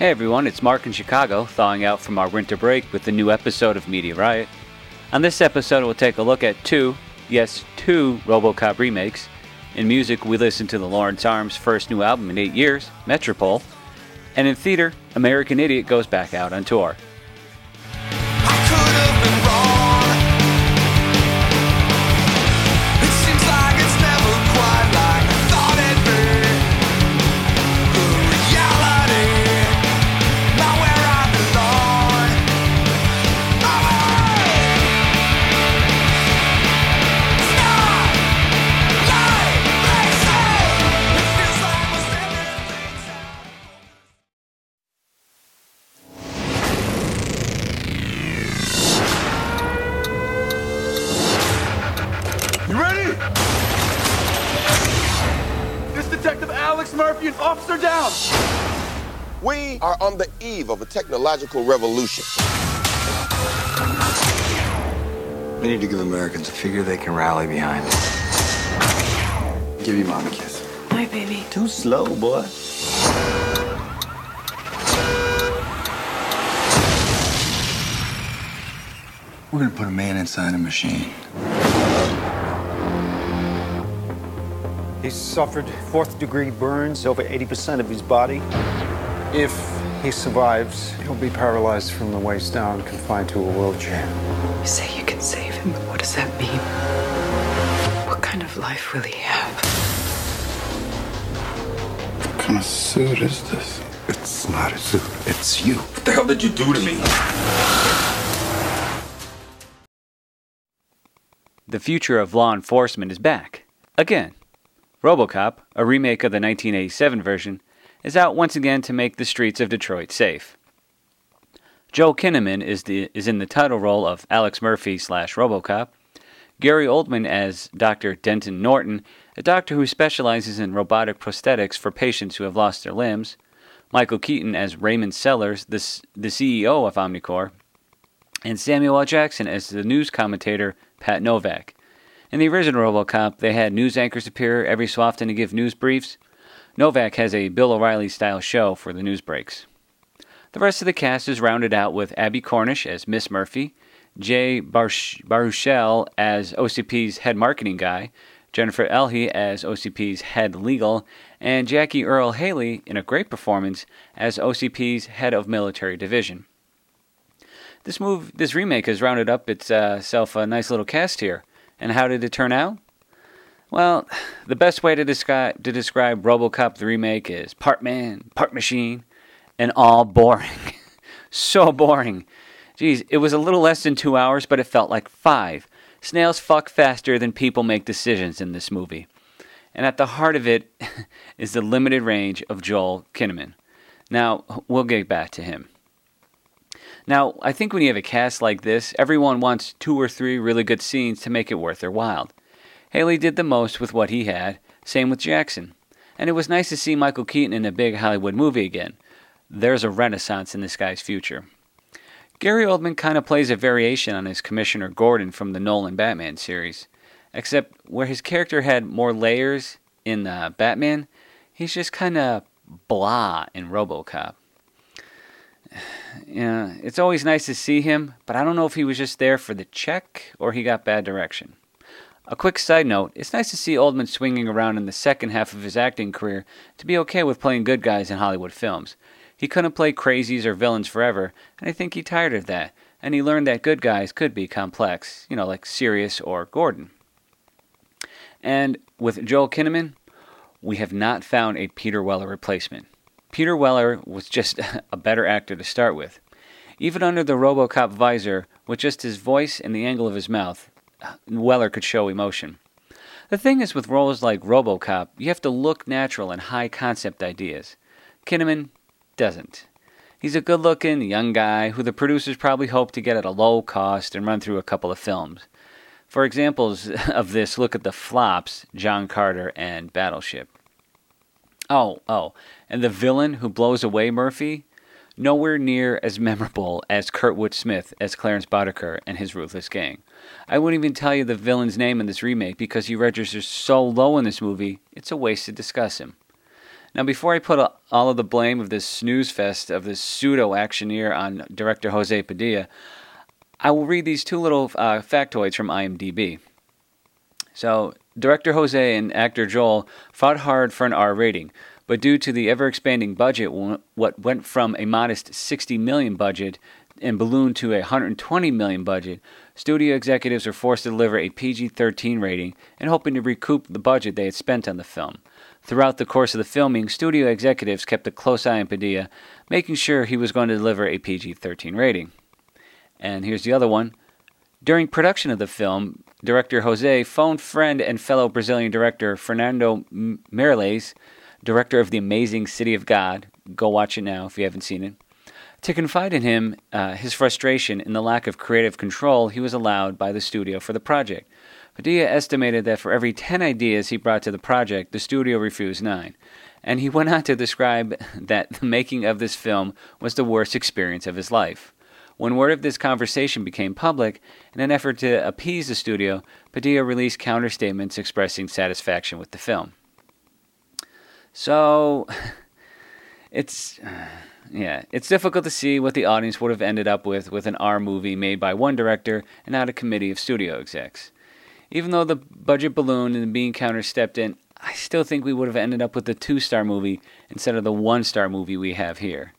Hey everyone, it's Mark in Chicago, thawing out from our winter break with a new episode of Media Riot. On this episode, we'll take a look at two, yes, two Robocop remakes. In music, we listen to the Lawrence Arms' first new album in eight years, Metropole. And in theater, American Idiot goes back out on tour. Technological revolution. We need to give Americans a figure they can rally behind. Give your mom a kiss. Hi, baby. Too slow, boy. We're gonna put a man inside a machine. He suffered fourth degree burns over 80% of his body. If he survives, he'll be paralyzed from the waist down, confined to a wheelchair. You say you can save him, but what does that mean? What kind of life will he have? What kind of suit is this? It's not a suit. It's you. What the hell did you do to me? The future of law enforcement is back. Again. Robocop, a remake of the 1987 version, is out once again to make the streets of Detroit safe. Joel Kinnaman is, the, is in the title role of Alex Murphy slash Robocop. Gary Oldman as Dr. Dennett Norton, a doctor who specializes in robotic prosthetics for patients who have lost their limbs. Michael Keaton as Raymond Sellars, the, the CEO of Omnicorp. And Samuel L. Jackson as the news commentator Pat Novak. In the original Robocop, they had news anchors appear every so often to give news briefs. Novak has a Bill O'Reilly style show for the news breaks. The rest of the cast is rounded out with Abbie Cornish as Miss Murphy, Jay Baruchel as OCP's head marketing guy, Jennifer Ehle as OCP's head legal, and Jackie Earle Haley in a great performance as OCP's head of military division. This move, this remake has rounded up itself uh, a nice little cast here. And how did it turn out? Well, the best way to describe to describe RoboCop the remake is part man, part machine, and all boring. so boring. Geez, it was a little less than two hours, but it felt like five. Snails fuck faster than people make decisions in this movie. And at the heart of it is the limited range of Joel Kinnaman. Now, we'll get back to him. Now, I think when you have a cast like this, everyone wants two or three really good scenes to make it worth their while. Haley did the most with what he had, same with Jackson. And it was nice to see Michael Keaton in a big Hollywood movie again. There's a renaissance in this guy's future. Gary Oldman kind of plays a variation on his Commissioner Gordon from the Nolan Batman series, except where his character had more layers in uh, Batman, he's just kind of blah in Robocop. Yeah, it's always nice to see him, but I don't know if he was just there for the check or he got bad direction. A quick side note it's nice to see Oldman swinging around in the second half of his acting career to be okay with playing good guys in Hollywood films. He couldn't play crazies or villains forever, and I think he tired of that, and he learned that good guys could be complex, you know, like Sirius or Gordon. And with Joel Kinnaman, we have not found a Peter Weller replacement. Peter Weller was just a better actor to start with. Even under the Robocop visor, with just his voice and the angle of his mouth, Weller could show emotion. The thing is with roles like Robocop, you have to look natural in high concept ideas. Kinnaman doesn't. He's a good looking young guy who the producers probably hope to get at a low cost and run through a couple of films. For examples of this, look at the flops John Carter and Battleship. Oh, oh, and the villain who blows away Murphy? Nowhere near as memorable as Kurtwood Smith as Clarence Boddicker and his ruthless gang. I wouldn't even tell you the villain's name in this remake because he registers so low in this movie, it's a waste to discuss him. Now, before I put all of the blame of this snooze fest of this pseudo actioneer on director Jose Padilha, I will read these two little uh, factoids from IMDb. So, director Jose and actor Joel fought hard for an R rating, but due to the ever expanding budget, what went from a modest 60 million budget and ballooned to a 120 million budget, studio executives were forced to deliver a PG-13 rating and hoping to recoup the budget they had spent on the film. Throughout the course of the filming, studio executives kept a close eye on Padilha, making sure he was going to deliver a PG-13 rating. And here's the other one. During production of the film, director Jose phoned friend and fellow Brazilian director Fernando M- Meirelles, director of The Amazing City of God, go watch it now if you haven't seen it, to confide in him uh, his frustration in the lack of creative control he was allowed by the studio for the project. Padilha estimated that for every 10 ideas he brought to the project, the studio refused 9. And he went on to describe that the making of this film was the worst experience of his life. When word of this conversation became public, in an effort to appease the studio, Padilha released counter statements expressing satisfaction with the film. So, it's yeah, it's difficult to see what the audience would have ended up with with an R movie made by one director and not a committee of studio execs. Even though the budget ballooned and the bean counter stepped in, I still think we would have ended up with the two-star movie instead of the one-star movie we have here.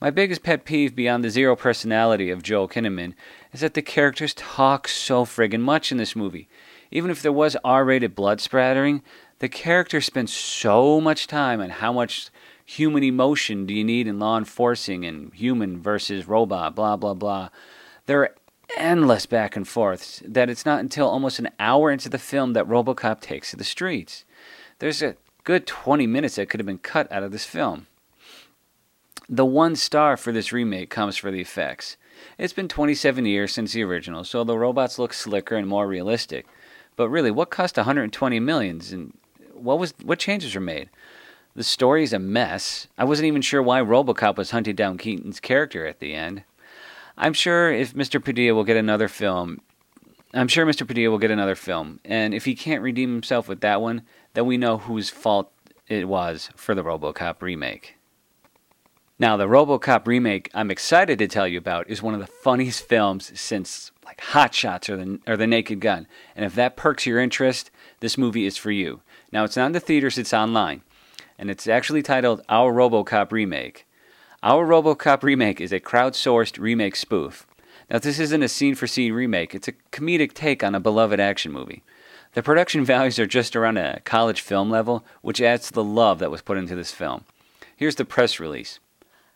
My biggest pet peeve beyond the zero personality of Joel Kinnaman is that the characters talk so friggin' much in this movie. Even if there was R rated blood spattering, the characters spend so much time on how much human emotion do you need in law enforcing and human versus robot, blah, blah, blah. There are endless back and forths that it's not until almost an hour into the film that Robocop takes to the streets. There's a good 20 minutes that could have been cut out of this film. The one star for this remake comes for the effects. It's been 27 years since the original, so the robots look slicker and more realistic. But really, what cost 120 millions and what was what changes were made? The story's a mess. I wasn't even sure why RoboCop was hunting down Keaton's character at the end. I'm sure if Mr. Padilha will get another film, I'm sure Mr. Padilha will get another film, and if he can't redeem himself with that one, then we know whose fault it was for the RoboCop remake. Now, the RoboCop remake I'm excited to tell you about is one of the funniest films since like Hot Shots or the or the Naked Gun. And if that perks your interest, this movie is for you. Now, it's not in the theaters; it's online, and it's actually titled Our RoboCop Remake. Our RoboCop remake is a crowdsourced remake spoof. Now, this isn't a scene for scene remake; it's a comedic take on a beloved action movie. The production values are just around a college film level, which adds to the love that was put into this film. Here's the press release.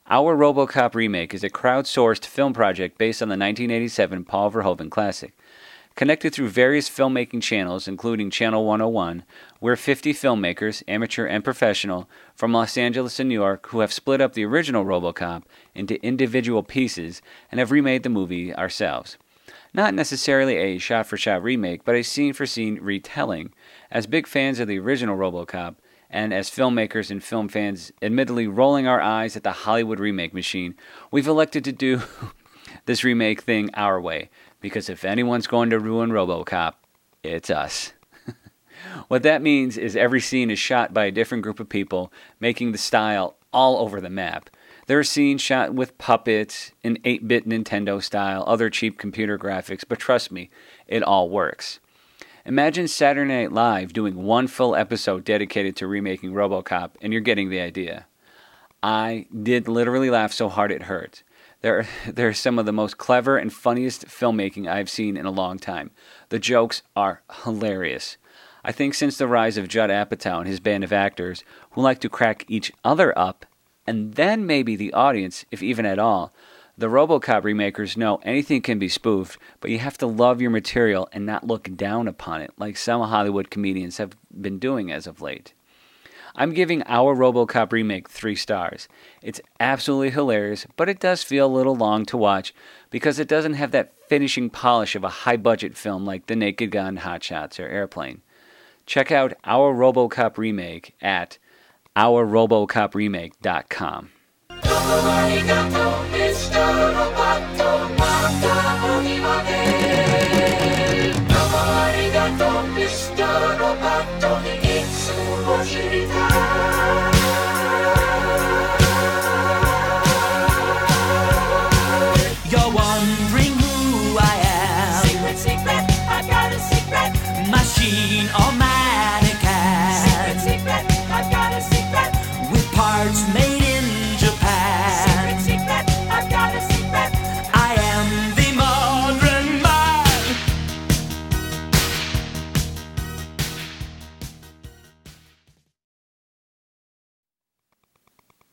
Our RoboCop remake is a crowdsourced film project based on the 1987 Paul Verhoeven classic. Connected through various filmmaking channels, including Channel 101, we're 50 filmmakers, amateur and professional, from Los Angeles and New York who have split up the original RoboCop into individual pieces and have remade the movie ourselves. Not necessarily a shot for shot remake, but a scene for scene retelling. As big fans of the original Robocop, and as filmmakers and film fans admittedly rolling our eyes at the Hollywood remake machine, we've elected to do this remake thing our way. Because if anyone's going to ruin Robocop, it's us. what that means is every scene is shot by a different group of people, making the style all over the map. There are scenes shot with puppets, in 8 bit Nintendo style, other cheap computer graphics, but trust me, it all works. Imagine Saturday Night Live doing one full episode dedicated to remaking Robocop, and you're getting the idea. I did literally laugh so hard it hurt. There are some of the most clever and funniest filmmaking I've seen in a long time. The jokes are hilarious. I think since the rise of Judd Apatow and his band of actors, who like to crack each other up, and then maybe the audience, if even at all, the Robocop remakers know anything can be spoofed, but you have to love your material and not look down upon it, like some Hollywood comedians have been doing as of late. I'm giving our Robocop remake three stars. It's absolutely hilarious, but it does feel a little long to watch because it doesn't have that finishing polish of a high budget film like The Naked Gun, Hot Shots, or Airplane. Check out our Robocop remake at ourrobocopremake.com.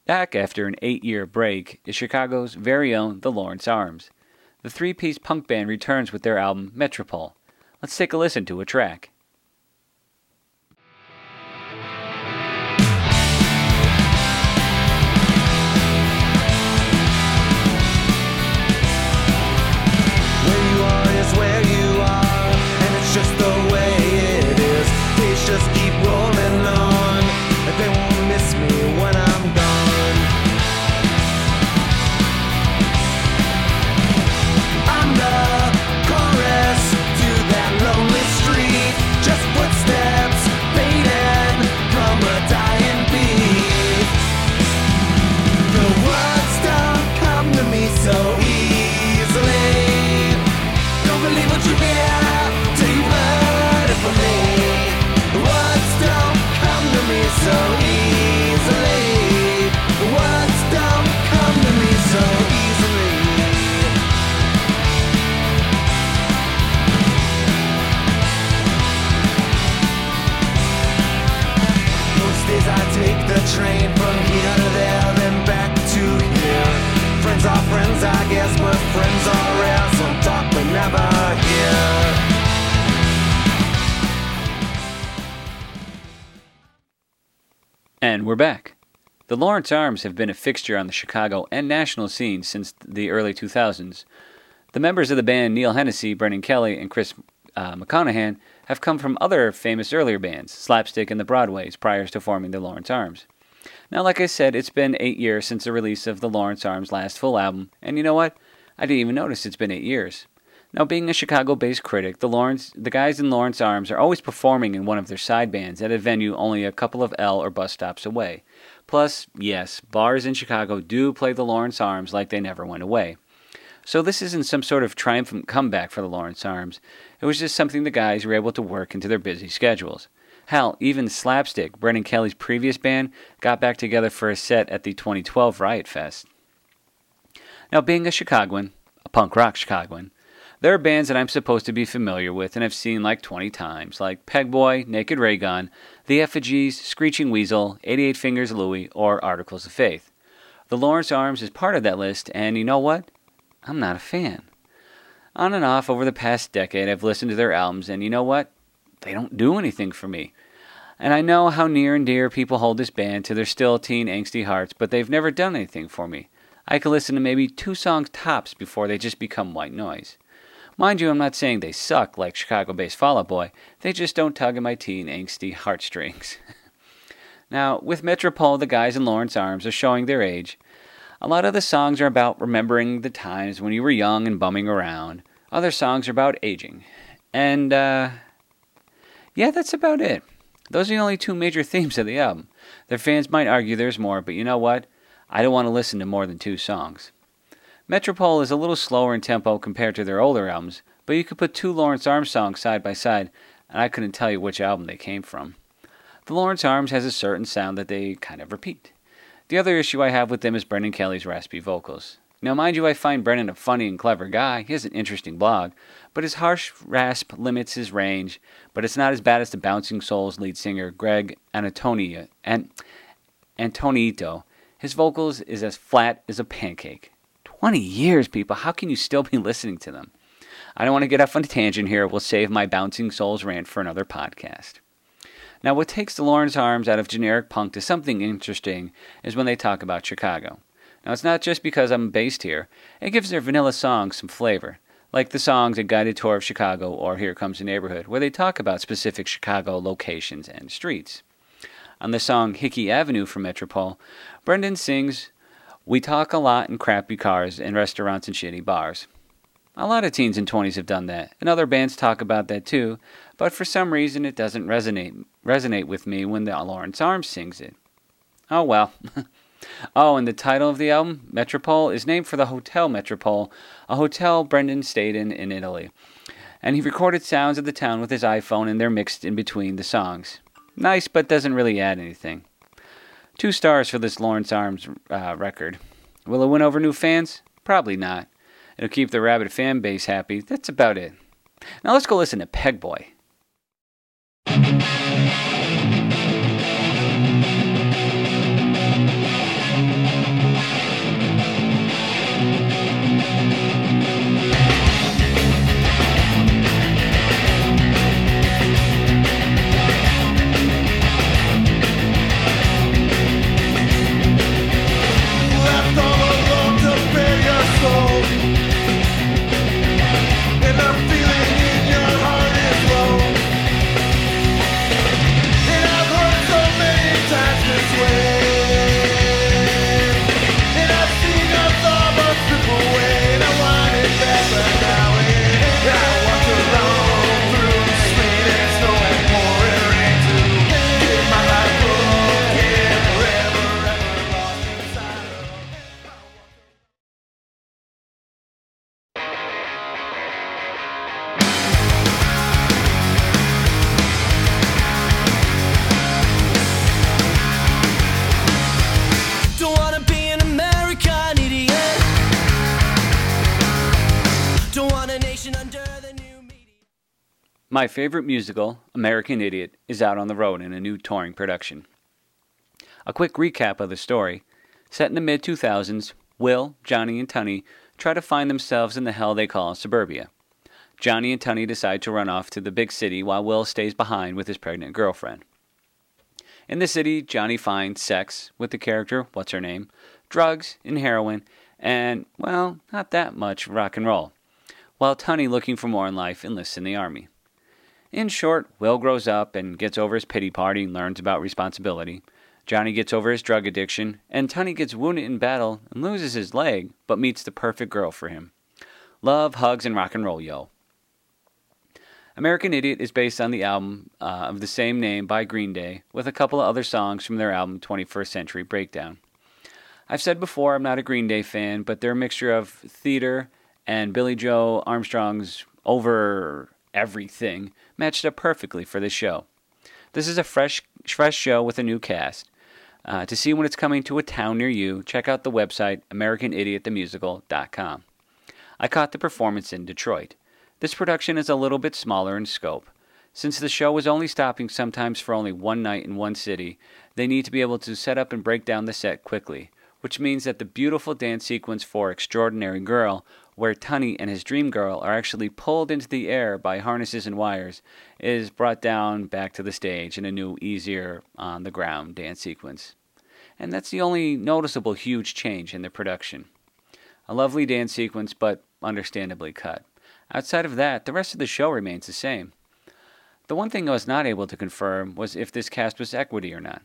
Back after an eight year break is Chicago's very own The Lawrence Arms. The three piece punk band returns with their album Metropole. Let's take a listen to a track. We're back. The Lawrence Arms have been a fixture on the Chicago and national scene since the early 2000s. The members of the band, Neil Hennessy, Brendan Kelly, and Chris uh, McCaughan, have come from other famous earlier bands, Slapstick and the Broadways, prior to forming the Lawrence Arms. Now, like I said, it's been eight years since the release of the Lawrence Arms' last full album, and you know what? I didn't even notice it's been eight years. Now, being a Chicago-based critic, the Lawrence, the guys in Lawrence Arms are always performing in one of their side bands at a venue only a couple of L or bus stops away. Plus, yes, bars in Chicago do play the Lawrence Arms like they never went away. So this isn't some sort of triumphant comeback for the Lawrence Arms. It was just something the guys were able to work into their busy schedules. Hell, even Slapstick, Brendan Kelly's previous band, got back together for a set at the 2012 Riot Fest. Now, being a Chicagoan, a punk rock Chicagoan, there are bands that I'm supposed to be familiar with and have seen like 20 times, like Pegboy, Naked Raygun, The Effigies, Screeching Weasel, 88 Fingers Louie, or Articles of Faith. The Lawrence Arms is part of that list, and you know what? I'm not a fan. On and off over the past decade, I've listened to their albums, and you know what? They don't do anything for me. And I know how near and dear people hold this band to their still teen angsty hearts, but they've never done anything for me. I could listen to maybe two songs tops before they just become white noise. Mind you, I'm not saying they suck like Chicago based Fall Out Boy, they just don't tug at my teen angsty heartstrings. now, with Metropole, the guys in Lawrence Arms are showing their age. A lot of the songs are about remembering the times when you were young and bumming around. Other songs are about aging. And, uh, yeah, that's about it. Those are the only two major themes of the album. Their fans might argue there's more, but you know what? I don't want to listen to more than two songs. Metropole is a little slower in tempo compared to their older albums, but you could put two Lawrence Arms songs side by side, and I couldn't tell you which album they came from. The Lawrence Arms has a certain sound that they kind of repeat. The other issue I have with them is Brendan Kelly's raspy vocals. Now, mind you, I find Brendan a funny and clever guy. He has an interesting blog, but his harsh rasp limits his range. But it's not as bad as the Bouncing Souls lead singer Greg Anatonia and Attonito. His vocals is as flat as a pancake. 20 years, people. How can you still be listening to them? I don't want to get off on a tangent here. We'll save my Bouncing Souls rant for another podcast. Now, what takes the Lawrence Arms out of generic punk to something interesting is when they talk about Chicago. Now, it's not just because I'm based here, it gives their vanilla songs some flavor, like the songs A Guided Tour of Chicago or Here Comes the Neighborhood, where they talk about specific Chicago locations and streets. On the song Hickey Avenue from Metropole, Brendan sings, We talk a lot in crappy cars and restaurants and shitty bars. A lot of teens and 20s have done that, and other bands talk about that too, but for some reason it doesn't resonate resonate with me when the Lawrence Arms sings it. Oh well. oh, and the title of the album, Metropole, is named for the Hotel Metropole, a hotel Brendan stayed in in Italy. And he recorded sounds of the town with his iPhone and they're mixed in between the songs. Nice, but doesn't really add anything. Two stars for this Lawrence Arms uh, record. Will it win over new fans? Probably not. It'll keep the rabid fan base happy. That's about it. Now let's go listen to Pegboy. My favorite musical, American Idiot, is out on the road in a new touring production. A quick recap of the story. Set in the mid 2000s, Will, Johnny, and Tunny try to find themselves in the hell they call suburbia. Johnny and Tunny decide to run off to the big city while Will stays behind with his pregnant girlfriend. In the city, Johnny finds sex with the character, what's her name, drugs and heroin, and, well, not that much rock and roll, while Tunny, looking for more in life, enlists in the army. In short, Will grows up and gets over his pity party and learns about responsibility. Johnny gets over his drug addiction, and Tony gets wounded in battle and loses his leg, but meets the perfect girl for him. Love, hugs, and rock and roll, yo. American Idiot is based on the album uh, of the same name by Green Day, with a couple of other songs from their album 21st Century Breakdown. I've said before I'm not a Green Day fan, but their mixture of theater and Billie Joe Armstrong's Over Everything matched up perfectly for this show. This is a fresh, fresh show with a new cast. Uh, to see when it's coming to a town near you, check out the website AmericanIdiotTheMusical.com. I caught the performance in Detroit. This production is a little bit smaller in scope. Since the show was only stopping sometimes for only one night in one city, they need to be able to set up and break down the set quickly, which means that the beautiful dance sequence for Extraordinary Girl, where Tunny and his dream girl are actually pulled into the air by harnesses and wires, is brought down back to the stage in a new, easier, on the ground dance sequence. And that's the only noticeable huge change in the production. A lovely dance sequence, but understandably cut. Outside of that, the rest of the show remains the same. The one thing I was not able to confirm was if this cast was equity or not.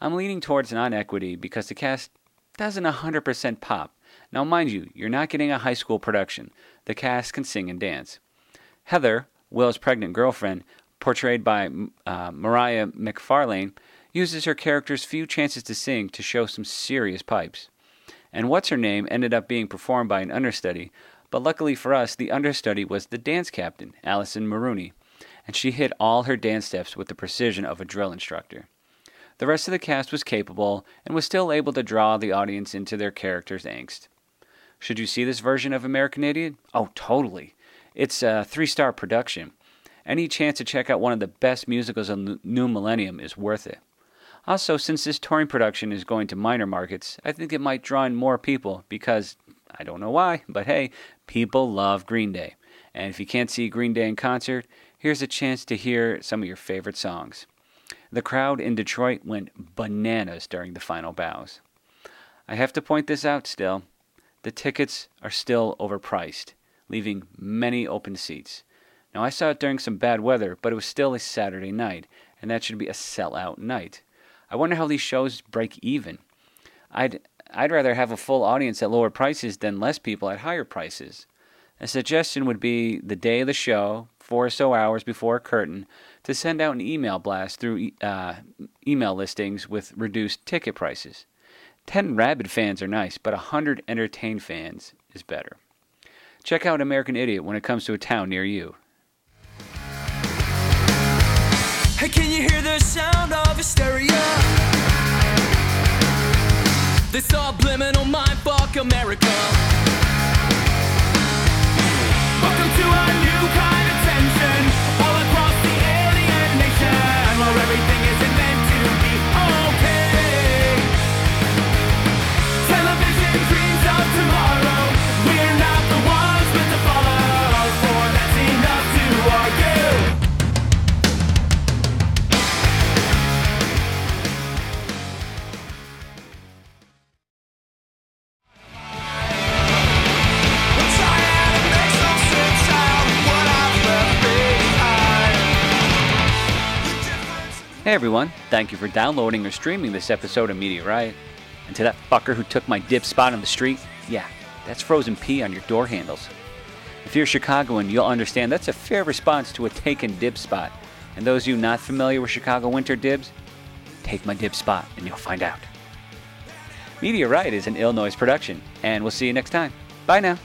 I'm leaning towards non equity because the cast doesn't 100% pop. Now, mind you, you're not getting a high school production. The cast can sing and dance. Heather, Will's pregnant girlfriend, portrayed by uh, Mariah McFarlane, uses her character's few chances to sing to show some serious pipes. And What's Her Name ended up being performed by an understudy, but luckily for us, the understudy was the dance captain, Allison Maroney, and she hit all her dance steps with the precision of a drill instructor. The rest of the cast was capable and was still able to draw the audience into their character's angst. Should you see this version of American Idiot? Oh, totally. It's a three star production. Any chance to check out one of the best musicals of the new millennium is worth it. Also, since this touring production is going to minor markets, I think it might draw in more people because, I don't know why, but hey, people love Green Day. And if you can't see Green Day in concert, here's a chance to hear some of your favorite songs. The crowd in Detroit went bananas during the final bows. I have to point this out still. The tickets are still overpriced, leaving many open seats. Now, I saw it during some bad weather, but it was still a Saturday night, and that should be a sellout night. I wonder how these shows break even. I'd I'd rather have a full audience at lower prices than less people at higher prices. A suggestion would be the day of the show, four or so hours before curtain, to send out an email blast through uh, email listings with reduced ticket prices. Ten rabid fans are nice, but a hundred entertained fans is better. Check out American Idiot when it comes to a town near you. Hey, can you hear the sound of hysteria? This subliminal mind fuck America. Welcome to a new Everyone, thank you for downloading or streaming this episode of Media Riot. And to that fucker who took my dip spot on the street, yeah, that's frozen pee on your door handles. If you're Chicagoan, you'll understand that's a fair response to a taken dib spot. And those of you not familiar with Chicago winter dibs, take my dib spot and you'll find out. Media Riot is an Illinois production, and we'll see you next time. Bye now.